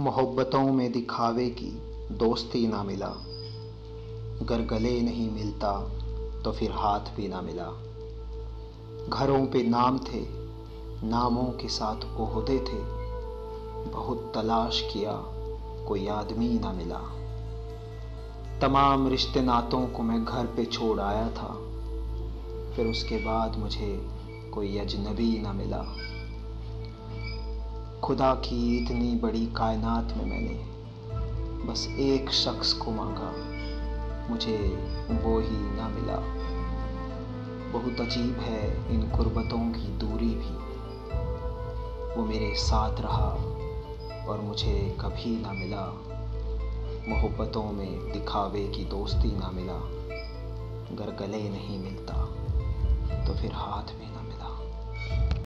मोहब्बतों में दिखावे की दोस्ती ना मिला। अगर गले नहीं मिलता तो फिर हाथ भी ना मिला। घरों पे नाम थे, नामों के साथ ओहदे थे। बहुत तलाश किया, कोई आदमी ना मिला। तमाम रिश्ते नातों को मैं घर पे छोड़ आया था। फिर उसके बाद मुझे कोई अजनबी ना मिला। खुदा की इतनी बड़ी कायनात में मैंने बस एक शख्स को मांगा। मुझे वो ही ना मिला। बहुत अजीब है इन गुर्बतों की दूरी भी। वो मेरे साथ रहा और मुझे कभी ना मिला। मोहब्बतों में दिखावे की दोस्ती ना मिला। अगर गले नहीं मिलता तो फिर हाथ भी ना